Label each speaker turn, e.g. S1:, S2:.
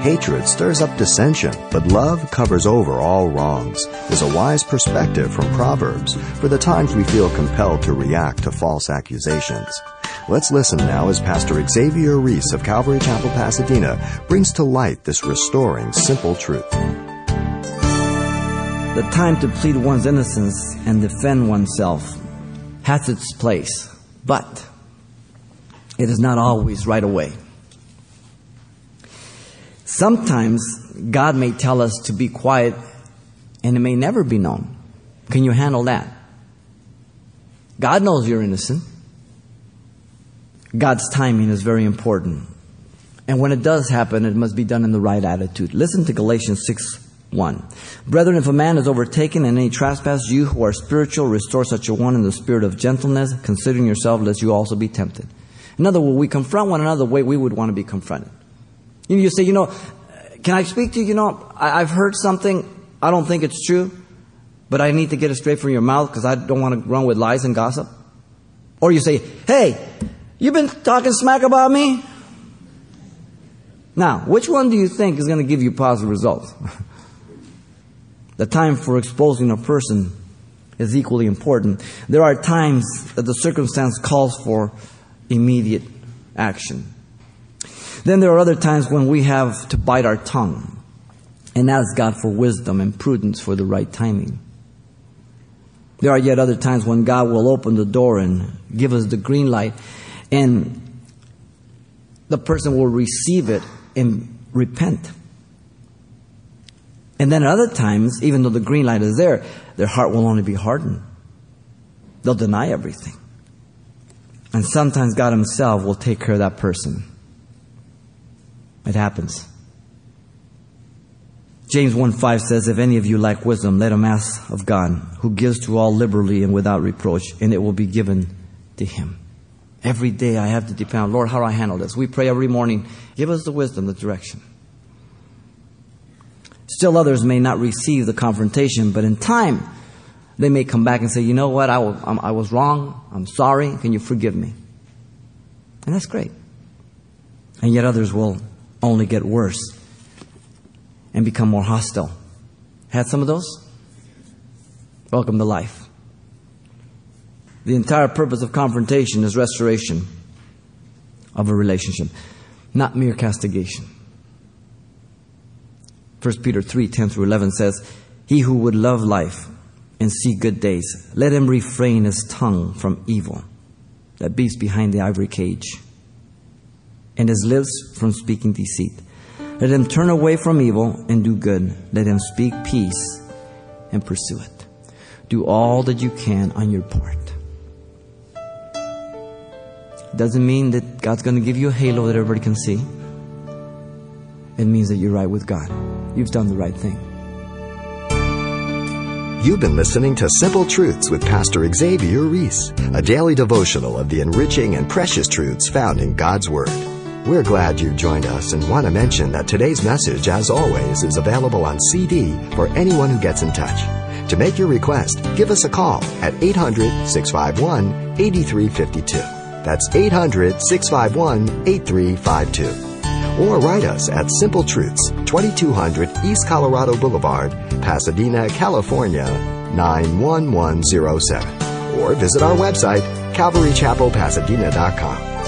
S1: Hatred stirs up dissension, but love covers over all wrongs, is a wise perspective from Proverbs for the times we feel compelled to react to false accusations. Let's listen now as Pastor Xavier Reese of Calvary Chapel, Pasadena brings to light this restoring simple truth.
S2: The time to plead one's innocence and defend oneself has its place, but it is not always right away. Sometimes God may tell us to be quiet and it may never be known. Can you handle that? God knows you're innocent. God's timing is very important. And when it does happen, it must be done in the right attitude. Listen to Galatians 6 1. Brethren, if a man is overtaken in any trespass, you who are spiritual, restore such a one in the spirit of gentleness, considering yourself, lest you also be tempted. In other words, we confront one another the way we would want to be confronted. You, know, you say, you know, can I speak to you? You know, I, I've heard something. I don't think it's true, but I need to get it straight from your mouth because I don't want to run with lies and gossip. Or you say, hey, you've been talking smack about me? Now, which one do you think is going to give you positive results? the time for exposing a person is equally important. There are times that the circumstance calls for immediate action. Then there are other times when we have to bite our tongue and ask God for wisdom and prudence for the right timing. There are yet other times when God will open the door and give us the green light and the person will receive it and repent. And then at other times, even though the green light is there, their heart will only be hardened. They'll deny everything. And sometimes God Himself will take care of that person. It happens. James 1 5 says, If any of you lack wisdom, let him ask of God, who gives to all liberally and without reproach, and it will be given to him. Every day I have to depend on, Lord, how do I handle this? We pray every morning, give us the wisdom, the direction. Still others may not receive the confrontation, but in time, they may come back and say, you know what, I was wrong, I'm sorry, can you forgive me? And that's great. And yet others will only get worse and become more hostile. Had some of those? Welcome to life. The entire purpose of confrontation is restoration of a relationship, not mere castigation. 1 Peter 3 10 through 11 says, He who would love life and see good days, let him refrain his tongue from evil that beats behind the ivory cage and his lips from speaking deceit. Let him turn away from evil and do good. Let him speak peace and pursue it. Do all that you can on your part. Doesn't mean that God's going to give you a halo that everybody can see. It means that you're right with God. You've done the right thing.
S1: You've been listening to Simple Truths with Pastor Xavier Reese, a daily devotional of the enriching and precious truths found in God's Word. We're glad you joined us and want to mention that today's message, as always, is available on CD for anyone who gets in touch. To make your request, give us a call at 800 651 8352. That's 800 651 8352. Or write us at Simple Truths, 2200 East Colorado Boulevard, Pasadena, California, 91107. Or visit our website, CalvaryChapelPasadena.com.